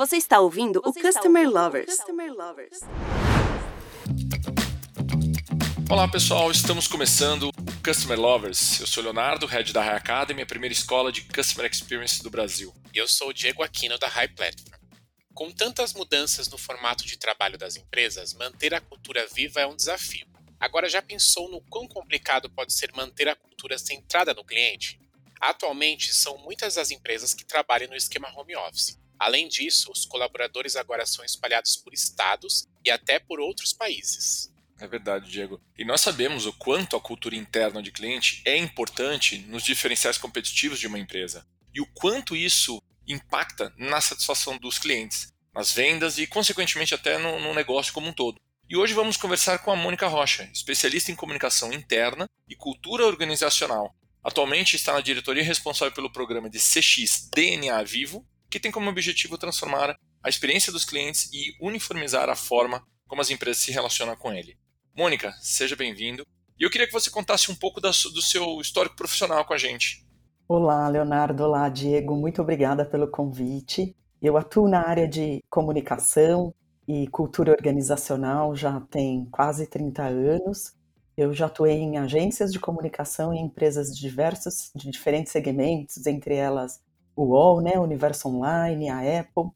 Você está ouvindo Você o Customer ouvindo Lovers. Customer Lovers. Olá pessoal, estamos começando o Customer Lovers. Eu sou Leonardo, head da High Academy, a primeira escola de Customer Experience do Brasil. E eu sou o Diego Aquino da High Platform. Com tantas mudanças no formato de trabalho das empresas, manter a cultura viva é um desafio. Agora já pensou no quão complicado pode ser manter a cultura centrada no cliente? Atualmente, são muitas as empresas que trabalham no esquema home office. Além disso, os colaboradores agora são espalhados por estados e até por outros países. É verdade, Diego. E nós sabemos o quanto a cultura interna de cliente é importante nos diferenciais competitivos de uma empresa e o quanto isso impacta na satisfação dos clientes, nas vendas e, consequentemente, até no, no negócio como um todo. E hoje vamos conversar com a Mônica Rocha, especialista em comunicação interna e cultura organizacional. Atualmente está na diretoria responsável pelo programa de CX DNA Vivo que tem como objetivo transformar a experiência dos clientes e uniformizar a forma como as empresas se relacionam com ele. Mônica, seja bem-vindo. E eu queria que você contasse um pouco do seu histórico profissional com a gente. Olá, Leonardo. Olá, Diego. Muito obrigada pelo convite. Eu atuo na área de comunicação e cultura organizacional já tem quase 30 anos. Eu já atuei em agências de comunicação e empresas de diversos, de diferentes segmentos, entre elas UOL, né, Universo Online, a Apple.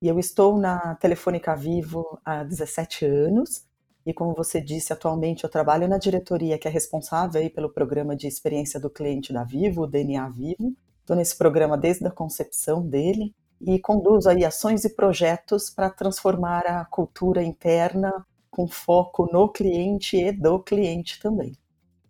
E eu estou na Telefônica Vivo há 17 anos. E como você disse, atualmente eu trabalho na diretoria que é responsável aí pelo programa de experiência do cliente da Vivo, o DNA Vivo. Estou nesse programa desde a concepção dele e conduzo aí ações e projetos para transformar a cultura interna com foco no cliente e do cliente também.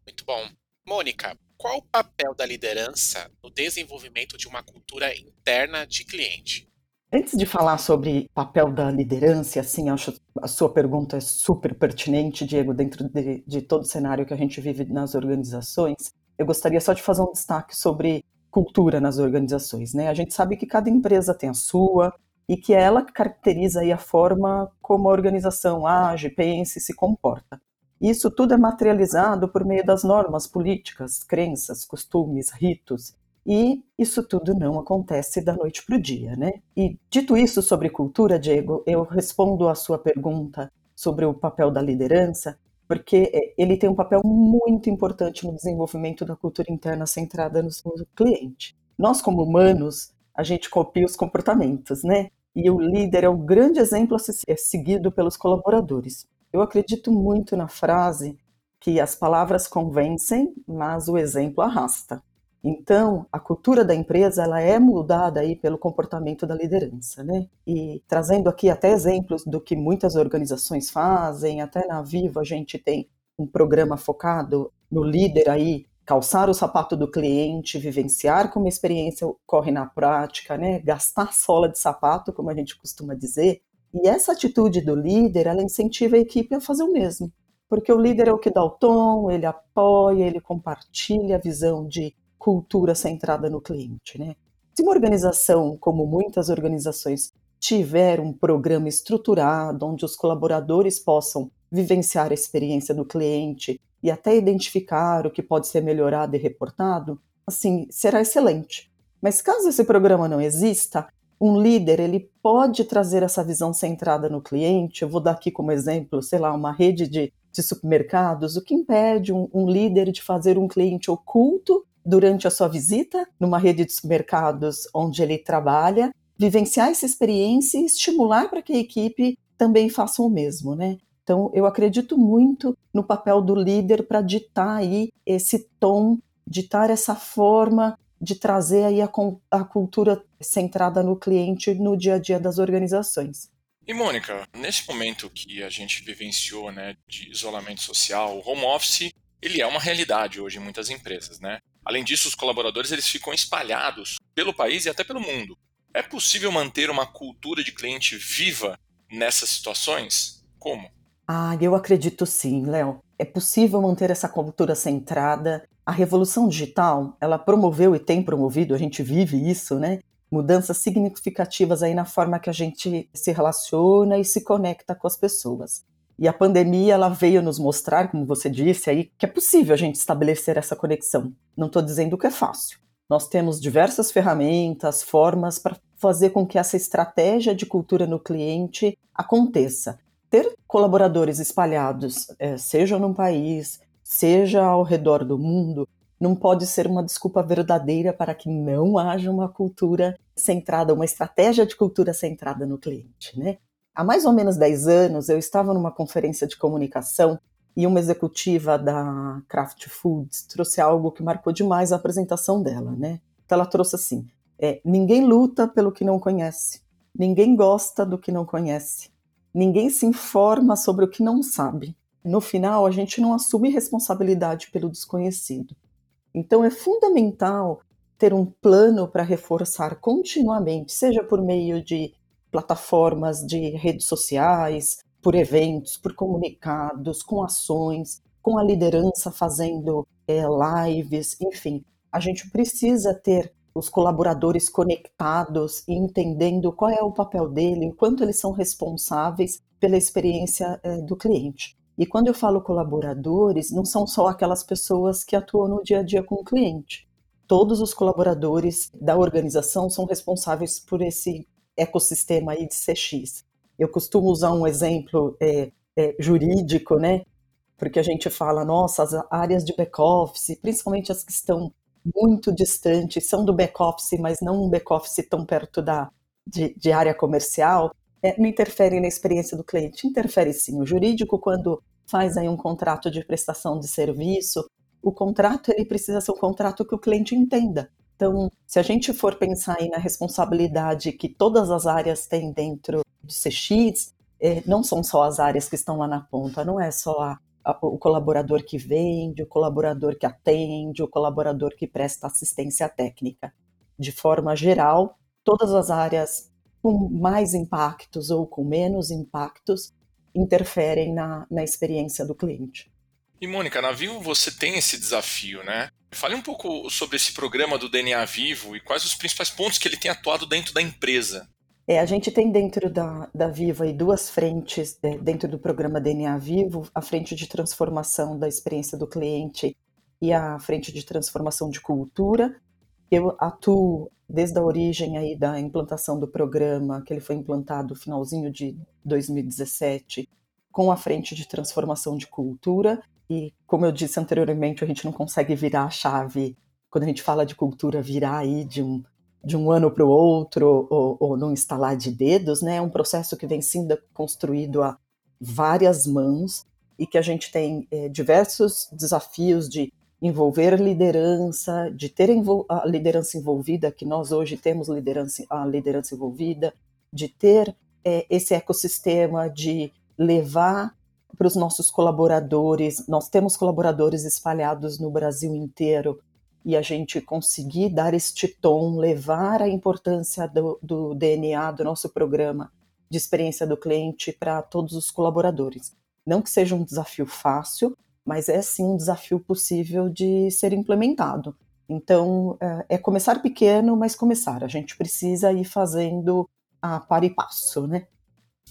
Muito bom. Mônica, qual o papel da liderança no desenvolvimento de uma cultura interna de cliente? Antes de falar sobre papel da liderança, assim, acho a sua pergunta é super pertinente, Diego, dentro de, de todo o cenário que a gente vive nas organizações. Eu gostaria só de fazer um destaque sobre cultura nas organizações, né? A gente sabe que cada empresa tem a sua e que ela caracteriza aí a forma como a organização age, pensa e se comporta. Isso tudo é materializado por meio das normas políticas, crenças, costumes, ritos. E isso tudo não acontece da noite para o dia, né? E dito isso sobre cultura, Diego, eu respondo à sua pergunta sobre o papel da liderança, porque é, ele tem um papel muito importante no desenvolvimento da cultura interna centrada no cliente. Nós, como humanos, a gente copia os comportamentos, né? E o líder é o grande exemplo a ser seguido pelos colaboradores. Eu acredito muito na frase que as palavras convencem, mas o exemplo arrasta. Então, a cultura da empresa ela é mudada aí pelo comportamento da liderança, né? E trazendo aqui até exemplos do que muitas organizações fazem, até na Vivo a gente tem um programa focado no líder aí calçar o sapato do cliente, vivenciar como a experiência ocorre na prática, né? Gastar sola de sapato, como a gente costuma dizer, e essa atitude do líder, ela incentiva a equipe a fazer o mesmo. Porque o líder é o que dá o tom, ele apoia, ele compartilha a visão de cultura centrada no cliente. Né? Se uma organização, como muitas organizações, tiver um programa estruturado onde os colaboradores possam vivenciar a experiência do cliente e até identificar o que pode ser melhorado e reportado, assim, será excelente. Mas caso esse programa não exista, um líder ele pode trazer essa visão centrada no cliente. Eu vou dar aqui como exemplo, sei lá, uma rede de, de supermercados. O que impede um, um líder de fazer um cliente oculto durante a sua visita numa rede de supermercados onde ele trabalha, vivenciar essa experiência e estimular para que a equipe também faça o mesmo, né? Então, eu acredito muito no papel do líder para ditar aí esse tom, ditar essa forma de trazer aí a, a cultura centrada no cliente no dia a dia das organizações. E Mônica, nesse momento que a gente vivenciou, né, de isolamento social, o home office, ele é uma realidade hoje em muitas empresas, né? Além disso, os colaboradores eles ficam espalhados pelo país e até pelo mundo. É possível manter uma cultura de cliente viva nessas situações? Como? Ah, eu acredito sim, Léo. É possível manter essa cultura centrada a revolução digital, ela promoveu e tem promovido, a gente vive isso, né? Mudanças significativas aí na forma que a gente se relaciona e se conecta com as pessoas. E a pandemia ela veio nos mostrar, como você disse aí, que é possível a gente estabelecer essa conexão. Não estou dizendo que é fácil. Nós temos diversas ferramentas, formas para fazer com que essa estratégia de cultura no cliente aconteça. Ter colaboradores espalhados, é, seja num país, seja ao redor do mundo, não pode ser uma desculpa verdadeira para que não haja uma cultura centrada, uma estratégia de cultura centrada no cliente. Né? Há mais ou menos 10 anos, eu estava numa conferência de comunicação e uma executiva da Kraft Foods trouxe algo que marcou demais a apresentação dela. Né? Então, ela trouxe assim: é, ninguém luta pelo que não conhece, ninguém gosta do que não conhece, ninguém se informa sobre o que não sabe. No final, a gente não assume responsabilidade pelo desconhecido. Então é fundamental ter um plano para reforçar continuamente, seja por meio de plataformas de redes sociais, por eventos, por comunicados, com ações, com a liderança fazendo é, lives, enfim. A gente precisa ter os colaboradores conectados e entendendo qual é o papel dele, o quanto eles são responsáveis pela experiência é, do cliente. E quando eu falo colaboradores, não são só aquelas pessoas que atuam no dia a dia com o cliente. Todos os colaboradores da organização são responsáveis por esse ecossistema aí de CX. Eu costumo usar um exemplo é, é, jurídico, né? Porque a gente fala, nossa, as áreas de back-office, principalmente as que estão muito distantes, são do back-office, mas não um back-office tão perto da, de, de área comercial, é, não interfere na experiência do cliente. Interfere sim. O jurídico, quando faz aí um contrato de prestação de serviço, o contrato ele precisa ser um contrato que o cliente entenda. Então, se a gente for pensar aí na responsabilidade que todas as áreas têm dentro do CX, é, não são só as áreas que estão lá na ponta, não é só a, a, o colaborador que vende, o colaborador que atende, o colaborador que presta assistência técnica. De forma geral, todas as áreas com mais impactos ou com menos impactos interferem na, na experiência do cliente. E Mônica, na Vivo você tem esse desafio, né? Fale um pouco sobre esse programa do DNA Vivo e quais os principais pontos que ele tem atuado dentro da empresa. É, a gente tem dentro da, da Vivo aí duas frentes é, dentro do programa DNA Vivo, a frente de transformação da experiência do cliente e a frente de transformação de cultura. Eu atuo desde a origem aí da implantação do programa, que ele foi implantado no finalzinho de 2017, com a frente de transformação de cultura. E, como eu disse anteriormente, a gente não consegue virar a chave, quando a gente fala de cultura, virar aí de um, de um ano para o outro, ou, ou instalar de dedos, né? É um processo que vem sendo construído a várias mãos e que a gente tem é, diversos desafios de envolver liderança, de ter a liderança envolvida, que nós hoje temos liderança, a liderança envolvida, de ter é, esse ecossistema, de levar para os nossos colaboradores. Nós temos colaboradores espalhados no Brasil inteiro e a gente conseguir dar este tom, levar a importância do, do DNA do nosso programa de experiência do cliente para todos os colaboradores. Não que seja um desafio fácil, mas é sim um desafio possível de ser implementado. Então, é, é começar pequeno, mas começar. A gente precisa ir fazendo a par e passo, né?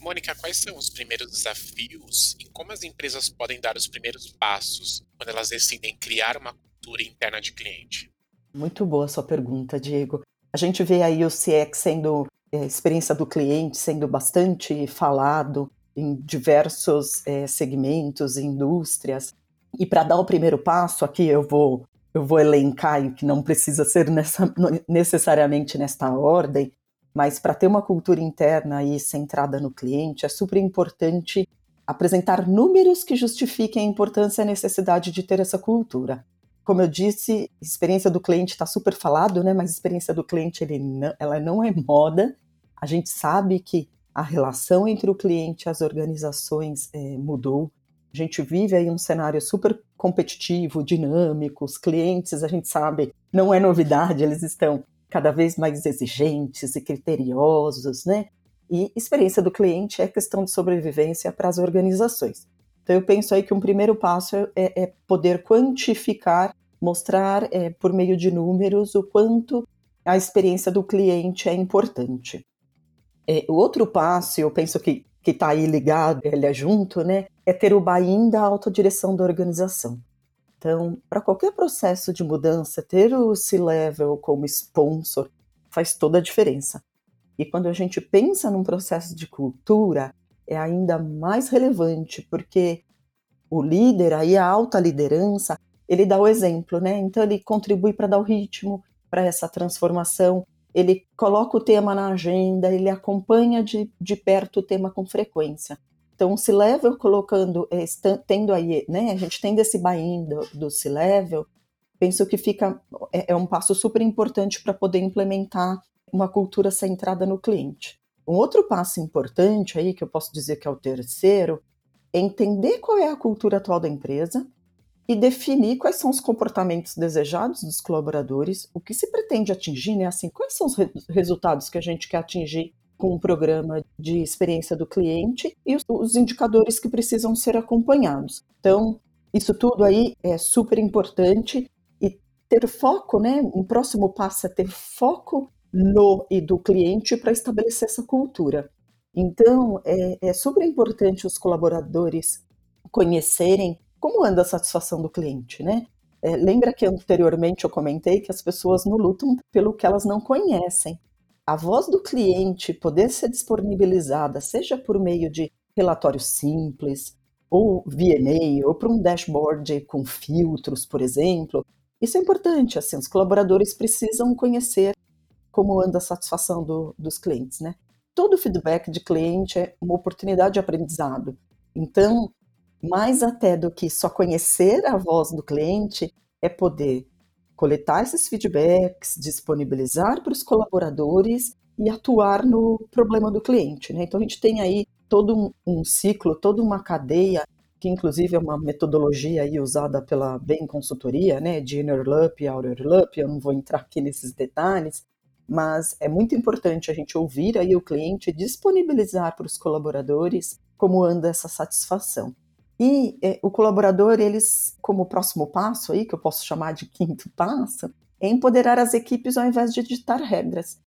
Mônica, quais são os primeiros desafios e como as empresas podem dar os primeiros passos quando elas decidem criar uma cultura interna de cliente? Muito boa a sua pergunta, Diego. A gente vê aí o CX sendo é, experiência do cliente sendo bastante falado em diversos é, segmentos, indústrias. E para dar o primeiro passo, aqui eu vou eu vou elencar que não precisa ser nessa, necessariamente nesta ordem, mas para ter uma cultura interna aí centrada no cliente, é super importante apresentar números que justifiquem a importância e a necessidade de ter essa cultura. Como eu disse, experiência do cliente está super falado, né? Mas experiência do cliente ele não, ela não é moda. A gente sabe que a relação entre o cliente e as organizações é, mudou. A gente vive aí um cenário super competitivo, dinâmico, os clientes, a gente sabe, não é novidade, eles estão cada vez mais exigentes e criteriosos, né? E experiência do cliente é questão de sobrevivência para as organizações. Então, eu penso aí que um primeiro passo é, é poder quantificar, mostrar é, por meio de números o quanto a experiência do cliente é importante. É, o outro passo, eu penso que que está aí ligado, ele é junto, né? É ter o buy-in da autodireção da organização. Então, para qualquer processo de mudança, ter o C-Level como sponsor faz toda a diferença. E quando a gente pensa num processo de cultura, é ainda mais relevante, porque o líder, aí a alta liderança, ele dá o exemplo, né? Então ele contribui para dar o ritmo para essa transformação, ele coloca o tema na agenda, ele acompanha de, de perto o tema com frequência. Então, o C-Level colocando, é, tendo aí, né, a gente tendo esse buy-in do, do C-Level, penso que fica, é, é um passo super importante para poder implementar uma cultura centrada no cliente. Um outro passo importante aí, que eu posso dizer que é o terceiro, é entender qual é a cultura atual da empresa e definir quais são os comportamentos desejados dos colaboradores, o que se pretende atingir, né? Assim, quais são os re resultados que a gente quer atingir com o programa de experiência do cliente e os, os indicadores que precisam ser acompanhados. Então, isso tudo aí é super importante e ter foco, né? Um próximo passo é ter foco no e do cliente para estabelecer essa cultura. Então, é, é super importante os colaboradores conhecerem como anda a satisfação do cliente, né? É, lembra que anteriormente eu comentei que as pessoas não lutam pelo que elas não conhecem. A voz do cliente poder ser disponibilizada, seja por meio de relatórios simples, ou via e-mail, ou para um dashboard com filtros, por exemplo, isso é importante. Assim, os colaboradores precisam conhecer como anda a satisfação do, dos clientes, né? Todo feedback de cliente é uma oportunidade de aprendizado. Então, mais até do que só conhecer a voz do cliente, é poder coletar esses feedbacks, disponibilizar para os colaboradores e atuar no problema do cliente. Né? Então, a gente tem aí todo um, um, ciclo, toda uma cadeia, que inclusive é uma metodologia aí usada pela Bain Consultoria, né, de Inner Loop e Outer Loop, eu não vou entrar aqui nesses detalhes, mas é muito importante a gente ouvir aí o cliente, disponibilizar para os colaboradores como anda essa satisfação. E é, o colaborador, eles, como próximo passo aí, que eu posso chamar de quinto passo, é empoderar as equipes ao invés de ditar regras.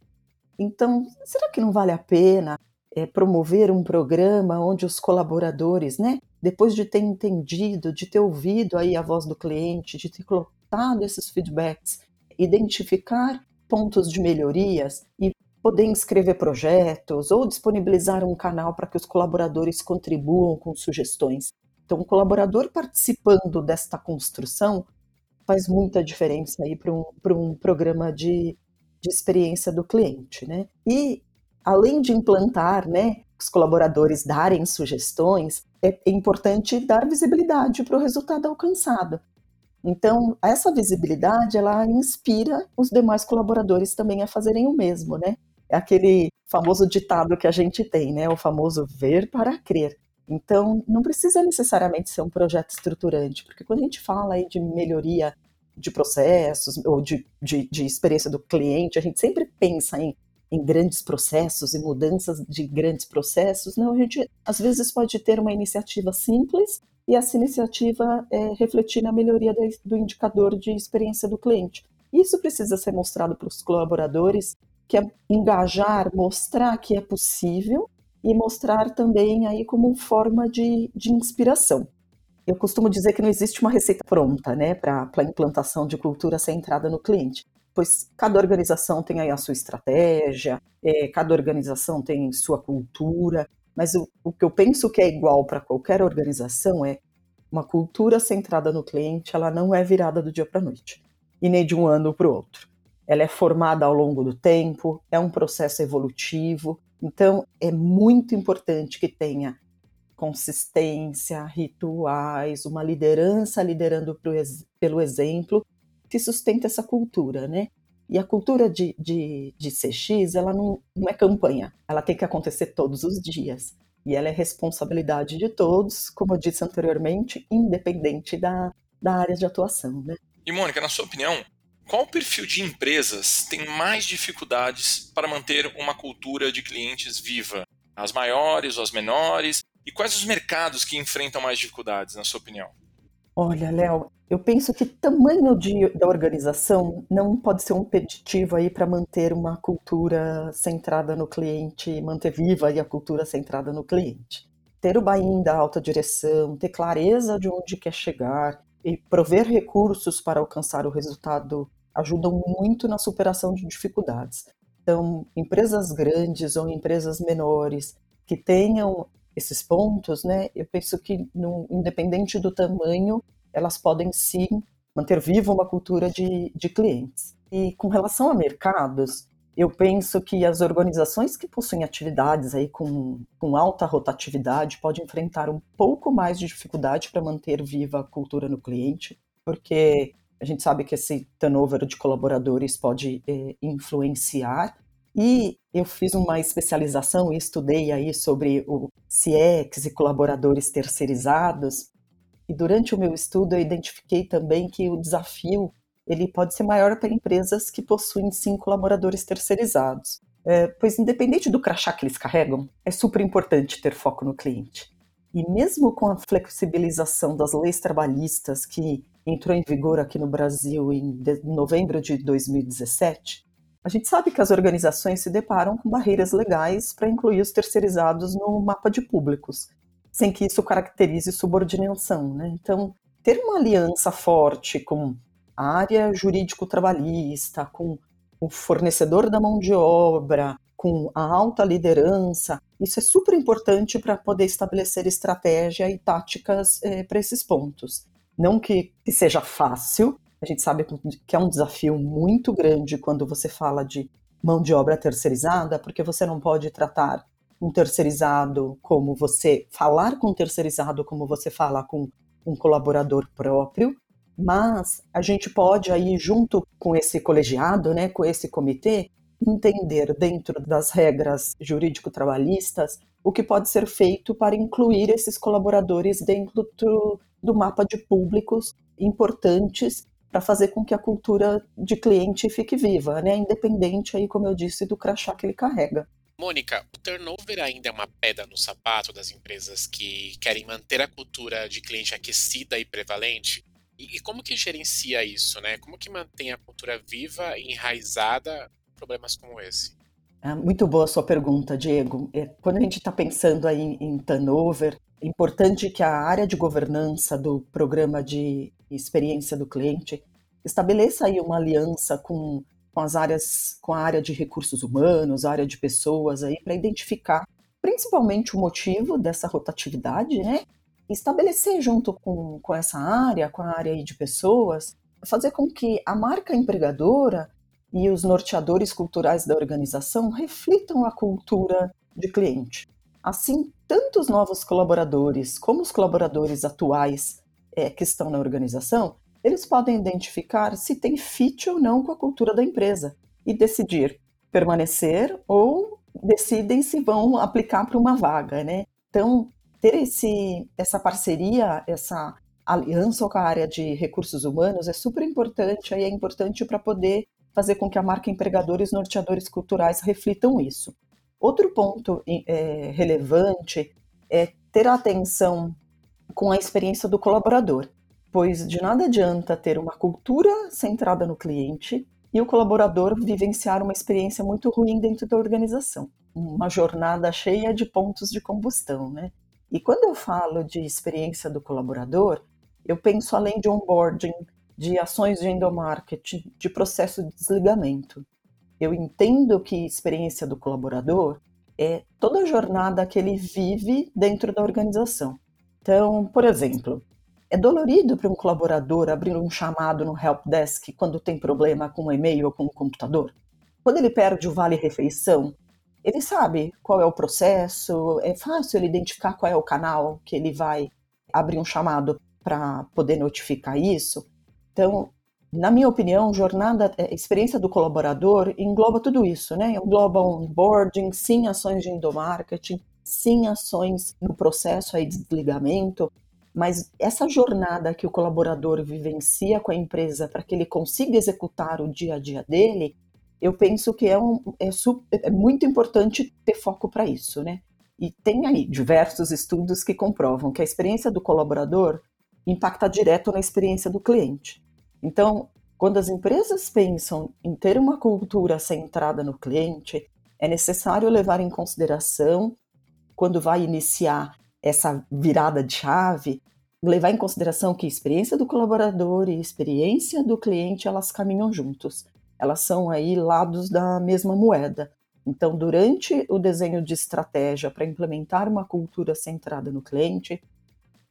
Então, será que não vale a pena é, promover um programa onde os colaboradores, né, depois de ter entendido, de ter ouvido aí a voz do cliente, de ter colocado esses feedbacks, identificar pontos de melhorias e poder inscrever projetos ou disponibilizar um canal para que os colaboradores contribuam com sugestões. Então, o colaborador participando desta construção faz muita diferença aí para um, um programa de, de experiência do cliente, né? E além de implantar, né, os colaboradores darem sugestões, é importante dar visibilidade para o resultado alcançado. Então, essa visibilidade, ela inspira os demais colaboradores também a fazerem o mesmo, né? É aquele famoso ditado que a gente tem, né? O famoso ver para crer. Então, não precisa necessariamente ser um projeto estruturante, porque quando a gente fala aí de melhoria de processos ou de, de, de experiência do cliente, a gente sempre pensa em, em grandes processos e mudanças de grandes processos. Não, a gente às vezes pode ter uma iniciativa simples e essa iniciativa é, refletir na melhoria do indicador de experiência do cliente. Isso precisa ser mostrado para os colaboradores, que é engajar, mostrar que é possível e mostrar também aí como forma de, de inspiração. Eu costumo dizer que não existe uma receita pronta né, para a implantação de cultura centrada no cliente, pois cada organização tem aí a sua estratégia, é, cada organização tem sua cultura, mas o, o que eu penso que é igual para qualquer organização é uma cultura centrada no cliente, ela não é virada do dia para a noite, e nem de um ano para o outro. Ela é formada ao longo do tempo, é um processo evolutivo, então é muito importante que tenha consistência, rituais, uma liderança liderando pelo exemplo, que sustenta essa cultura, né? E a cultura de, de, de CX, ela não, não é campanha, ela tem que acontecer todos os dias. E ela é responsabilidade de todos, como eu disse anteriormente, independente da, da área de atuação. Né? E, Mônica, na sua opinião, qual perfil de empresas tem mais dificuldades para manter uma cultura de clientes viva? As maiores ou as menores? E quais os mercados que enfrentam mais dificuldades, na sua opinião? Olha, Léo, eu penso que tamanho de, da organização não pode ser um impeditivo aí para manter uma cultura centrada no cliente, manter viva a cultura centrada no cliente. Ter o buy-in da alta direção, ter clareza de onde quer chegar e prover recursos para alcançar o resultado ajudam muito na superação de dificuldades. Então, empresas grandes ou empresas menores que tenham esses pontos, né, eu penso que, no, independente do tamanho, elas podem sim manter viva uma cultura de, de clientes. E com relação a mercados, eu penso que as organizações que possuem atividades aí com, com alta rotatividade podem enfrentar um pouco mais de dificuldade para manter viva a cultura no cliente, porque a gente sabe que esse turnover de colaboradores pode é, influenciar. E eu fiz uma especialização e estudei aí sobre o CX e colaboradores terceirizados. E durante o meu estudo eu identifiquei também que o desafio ele pode ser maior para empresas que possuem sim colaboradores terceirizados. É, pois, independente do crachá que eles carregam, é super importante ter foco no cliente. E mesmo com a flexibilização das leis trabalhistas que entrou em vigor aqui no Brasil em novembro de 2017, a gente sabe que as organizações se deparam com barreiras legais para incluir os terceirizados no mapa de públicos, sem que isso caracterize subordinação. Né? Então, ter uma aliança forte com a área jurídico-trabalhista, com o fornecedor da mão de obra, com a alta liderança, isso é super importante para poder estabelecer estratégia e táticas é, para esses pontos. Não que, que seja fácil, a gente sabe que é um desafio muito grande quando você fala de mão de obra terceirizada, porque você não pode tratar um terceirizado como você falar com um terceirizado como você fala com um colaborador próprio, mas a gente pode aí junto com esse colegiado, né, com esse comitê, entender dentro das regras jurídico-trabalhistas o que pode ser feito para incluir esses colaboradores dentro do, do mapa de públicos importantes para fazer com que a cultura de cliente fique viva, né, independente aí, como eu disse, do crachá que ele carrega. Mônica, o turnover ainda é uma pedra no sapato das empresas que querem manter a cultura de cliente aquecida e prevalente? E, e, como que gerencia isso, né? Como que mantém a cultura viva e enraizada problemas como esse? É muito boa a sua pergunta, Diego. É, quando a gente está pensando aí em, turnover, é importante que a área de governança do programa de experiência do cliente estabeleça aí uma aliança com, com as áreas, com a área de recursos humanos, a área de pessoas aí, para identificar principalmente o motivo dessa rotatividade, né? estabelecer junto com, com essa área, com a área de pessoas, fazer com que a marca empregadora e os norteadores culturais da organização reflitam a cultura de cliente. Assim, tanto os novos colaboradores como os colaboradores atuais é, que estão na organização, eles podem identificar se tem fit ou não com a cultura da empresa e decidir permanecer ou decidem se vão aplicar para uma vaga, né? Então, ter esse, essa parceria, essa aliança com a área de recursos humanos é super importante, aí é importante para poder fazer com que a marca empregadores norteadores culturais reflitam isso. Outro ponto é, relevante é ter atenção com a experiência do colaborador, pois de nada adianta ter uma cultura centrada no cliente e o colaborador vivenciar uma experiência muito ruim dentro da organização, uma jornada cheia de pontos de combustão, né? E quando eu falo de experiência do colaborador, eu penso além de onboarding, de ações de endomarketing, de processo de desligamento. Eu entendo que experiência do colaborador é toda a jornada que ele vive dentro da organização. Então, por exemplo, é dolorido para um colaborador abrir um chamado no help desk quando tem problema com o um e-mail ou com o computador? Quando ele perde o vale refeição ele sabe qual é o processo, é fácil ele identificar qual é o canal que ele vai abrir um chamado para poder notificar isso. Então, na minha opinião, jornada, é, experiência do colaborador engloba tudo isso, né? Engloba onboarding, sim ações de endomarketing, sim ações no processo aí de desligamento, mas essa jornada que o colaborador vivencia com a empresa para que ele consiga executar o dia a dia dele, eu penso que é, um, é, é muito importante ter foco para isso, né? E tem aí diversos estudos que comprovam que a experiência do colaborador impacta direto na experiência do cliente. Então, quando as empresas pensam em ter uma cultura centrada no cliente, é necessário levar em consideração, quando vai iniciar essa virada de chave, levar em consideração que experiência do colaborador e experiência do cliente elas caminham juntos. elas são aí lados da mesma moeda. Então, durante o desenho de estratégia para implementar uma cultura centrada no cliente,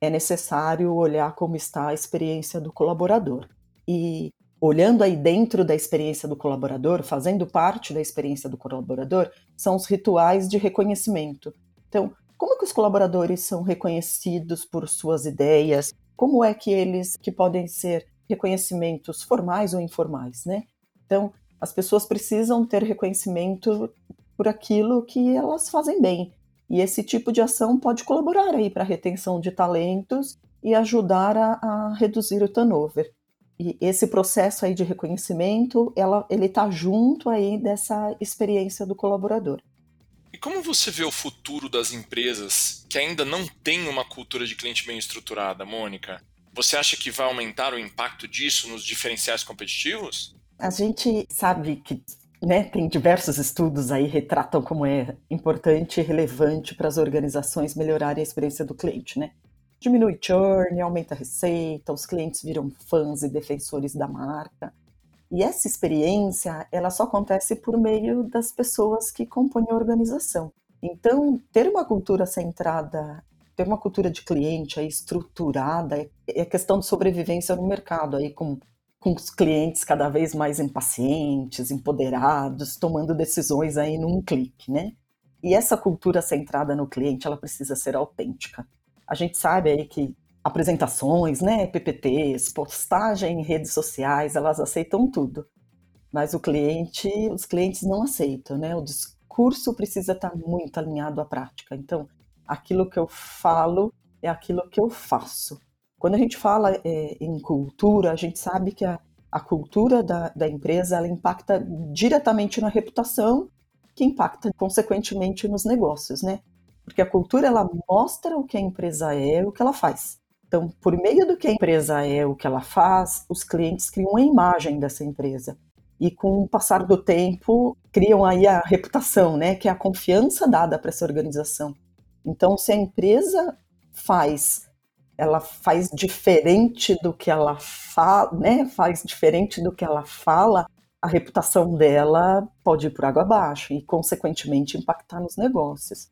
é necessário olhar como está a experiência do colaborador. E olhando aí dentro da experiência do colaborador, fazendo parte da experiência do colaborador, são os rituais de reconhecimento. Então, como que os colaboradores são reconhecidos por suas ideias? Como é que eles que podem ser reconhecimentos formais ou informais, né? Então, as pessoas precisam ter reconhecimento por aquilo que elas fazem bem. E esse tipo de ação pode colaborar aí para a retenção de talentos e ajudar a, a, reduzir o turnover. E esse processo aí de reconhecimento, ela, ele está junto aí dessa experiência do colaborador. E como você vê o futuro das empresas que ainda não têm uma cultura de cliente bem estruturada, Mônica? Você acha que vai aumentar o impacto disso nos diferenciais competitivos? A gente sabe que né, tem diversos estudos aí retratam como é importante e relevante para as organizações melhorarem a experiência do cliente, né? Diminui churn, aumenta a receita, os clientes viram fãs e defensores da marca. E essa experiência, ela só acontece por meio das pessoas que compõem a organização. Então, ter uma cultura centrada, ter uma cultura de cliente aí estruturada, é, é questão de sobrevivência no mercado, aí com com os clientes cada vez mais impacientes, empoderados, tomando decisões aí num clique, né? E essa cultura centrada no cliente, ela precisa ser autêntica. A gente sabe aí que apresentações, né, PPTs, postagem em redes sociais, elas aceitam tudo. Mas o cliente, os clientes não aceitam, né? O discurso precisa estar muito alinhado à prática. Então, aquilo que eu falo é aquilo que eu faço. Quando a gente fala é, em cultura, a gente sabe que a, a cultura da, da empresa ela impacta diretamente na reputação, que impacta consequentemente nos negócios, né? Porque a cultura ela mostra o que a empresa é, o que ela faz. Então, por meio do que a empresa é, o que ela faz, os clientes criam uma imagem dessa empresa. E com o passar do tempo, criam aí a reputação, né, que é a confiança dada para essa organização. Então, se a empresa faz ela faz diferente do que ela fala, né? Faz diferente do que ela fala, a reputação dela pode ir por água abaixo e, consequentemente, impactar nos negócios.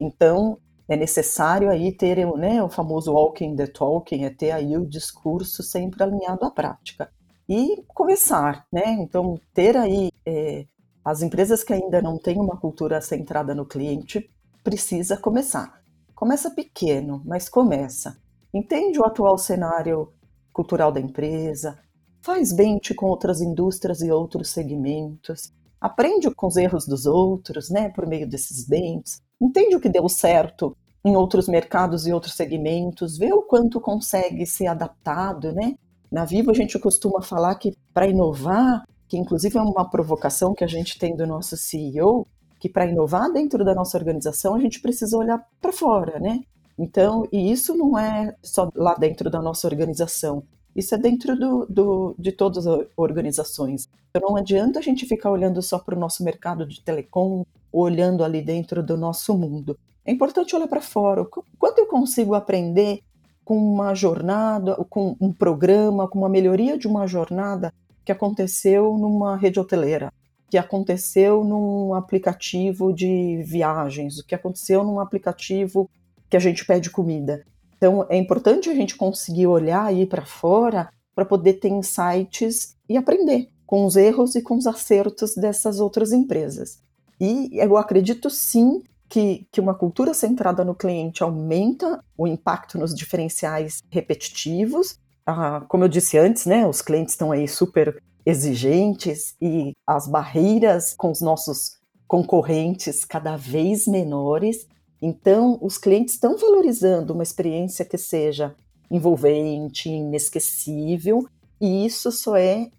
Então, é necessário aí ter né, o famoso walking the talking, é ter aí o discurso sempre alinhado à prática. E começar, né? Então, ter aí é, as empresas que ainda não têm uma cultura centrada no cliente, precisa começar. Começa pequeno, mas começa. Entende o atual cenário cultural da empresa, faz bente com outras indústrias e outros segmentos, aprende com os erros dos outros, né, por meio desses bens, entende o que deu certo em outros mercados e outros segmentos, vê o quanto consegue ser adaptado, né? Na Vivo a gente costuma falar que para inovar, que inclusive é uma provocação que a gente tem do nosso CEO, que para inovar dentro da nossa organização a gente precisa olhar para fora, né? Então, e isso não é só lá dentro da nossa organização, isso é dentro do, do, de todas as organizações. Então, não adianta a gente ficar olhando só para o nosso mercado de telecom, olhando ali dentro do nosso mundo. É importante olhar para fora. Quanto eu consigo aprender com uma jornada, com um programa, com uma melhoria de uma jornada que aconteceu numa rede hoteleira? que aconteceu num aplicativo de viagens, o que aconteceu num aplicativo que a gente pede comida. Então é importante a gente conseguir olhar aí para fora para poder ter insights e aprender com os erros e com os acertos dessas outras empresas. E eu acredito sim que, que uma cultura centrada no cliente aumenta o impacto nos diferenciais repetitivos. Ah, como eu disse antes, né, os clientes estão aí super exigentes e as barreiras com os nossos concorrentes cada vez menores. Então, os clientes estão valorizando uma experiência que seja envolvente, inesquecível, e isso só é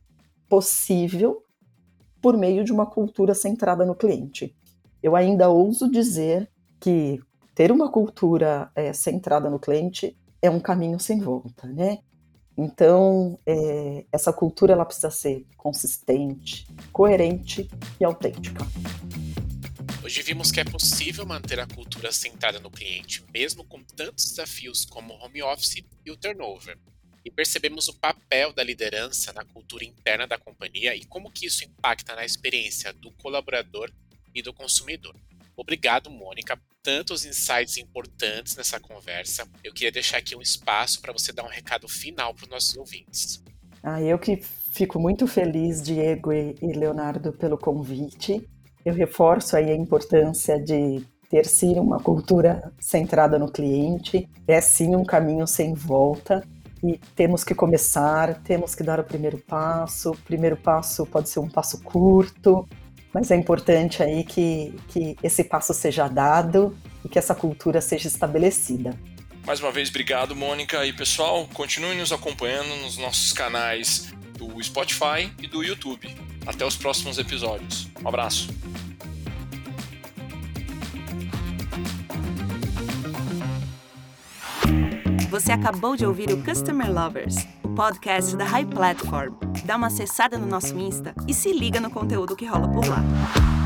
possível por meio de uma cultura centrada no cliente. Eu ainda ouso dizer que ter uma cultura é, centrada no cliente é um caminho sem volta, né? Então, é, essa cultura ela precisa ser consistente, coerente e autêntica. Hoje vimos que é possível manter a cultura centrada no cliente, mesmo com tantos desafios como home office e o turnover. E percebemos o papel da liderança na cultura interna da companhia e como que isso impacta na experiência do colaborador e do consumidor. Obrigado, Mônica, por tantos insights importantes nessa conversa. Eu queria deixar aqui um espaço para você dar um recado final para os nossos ouvintes. Ah, eu que fico muito feliz, Diego e Leonardo, pelo convite. Eu reforço aí a importância de ter sim uma cultura centrada no cliente. É sim um caminho sem volta e temos que começar, temos que dar o primeiro passo. O primeiro passo pode ser um passo curto, mas é importante aí que, que esse passo seja dado e que essa cultura seja estabelecida. Mais uma vez, obrigado, Mônica. E pessoal, continue nos acompanhando nos nossos canais do Spotify e do YouTube. Até os próximos episódios. Um abraço. Você acabou de ouvir o Customer Lovers, o podcast da High Platform. Dá uma acessada no nosso Insta e se liga no conteúdo que rola por lá.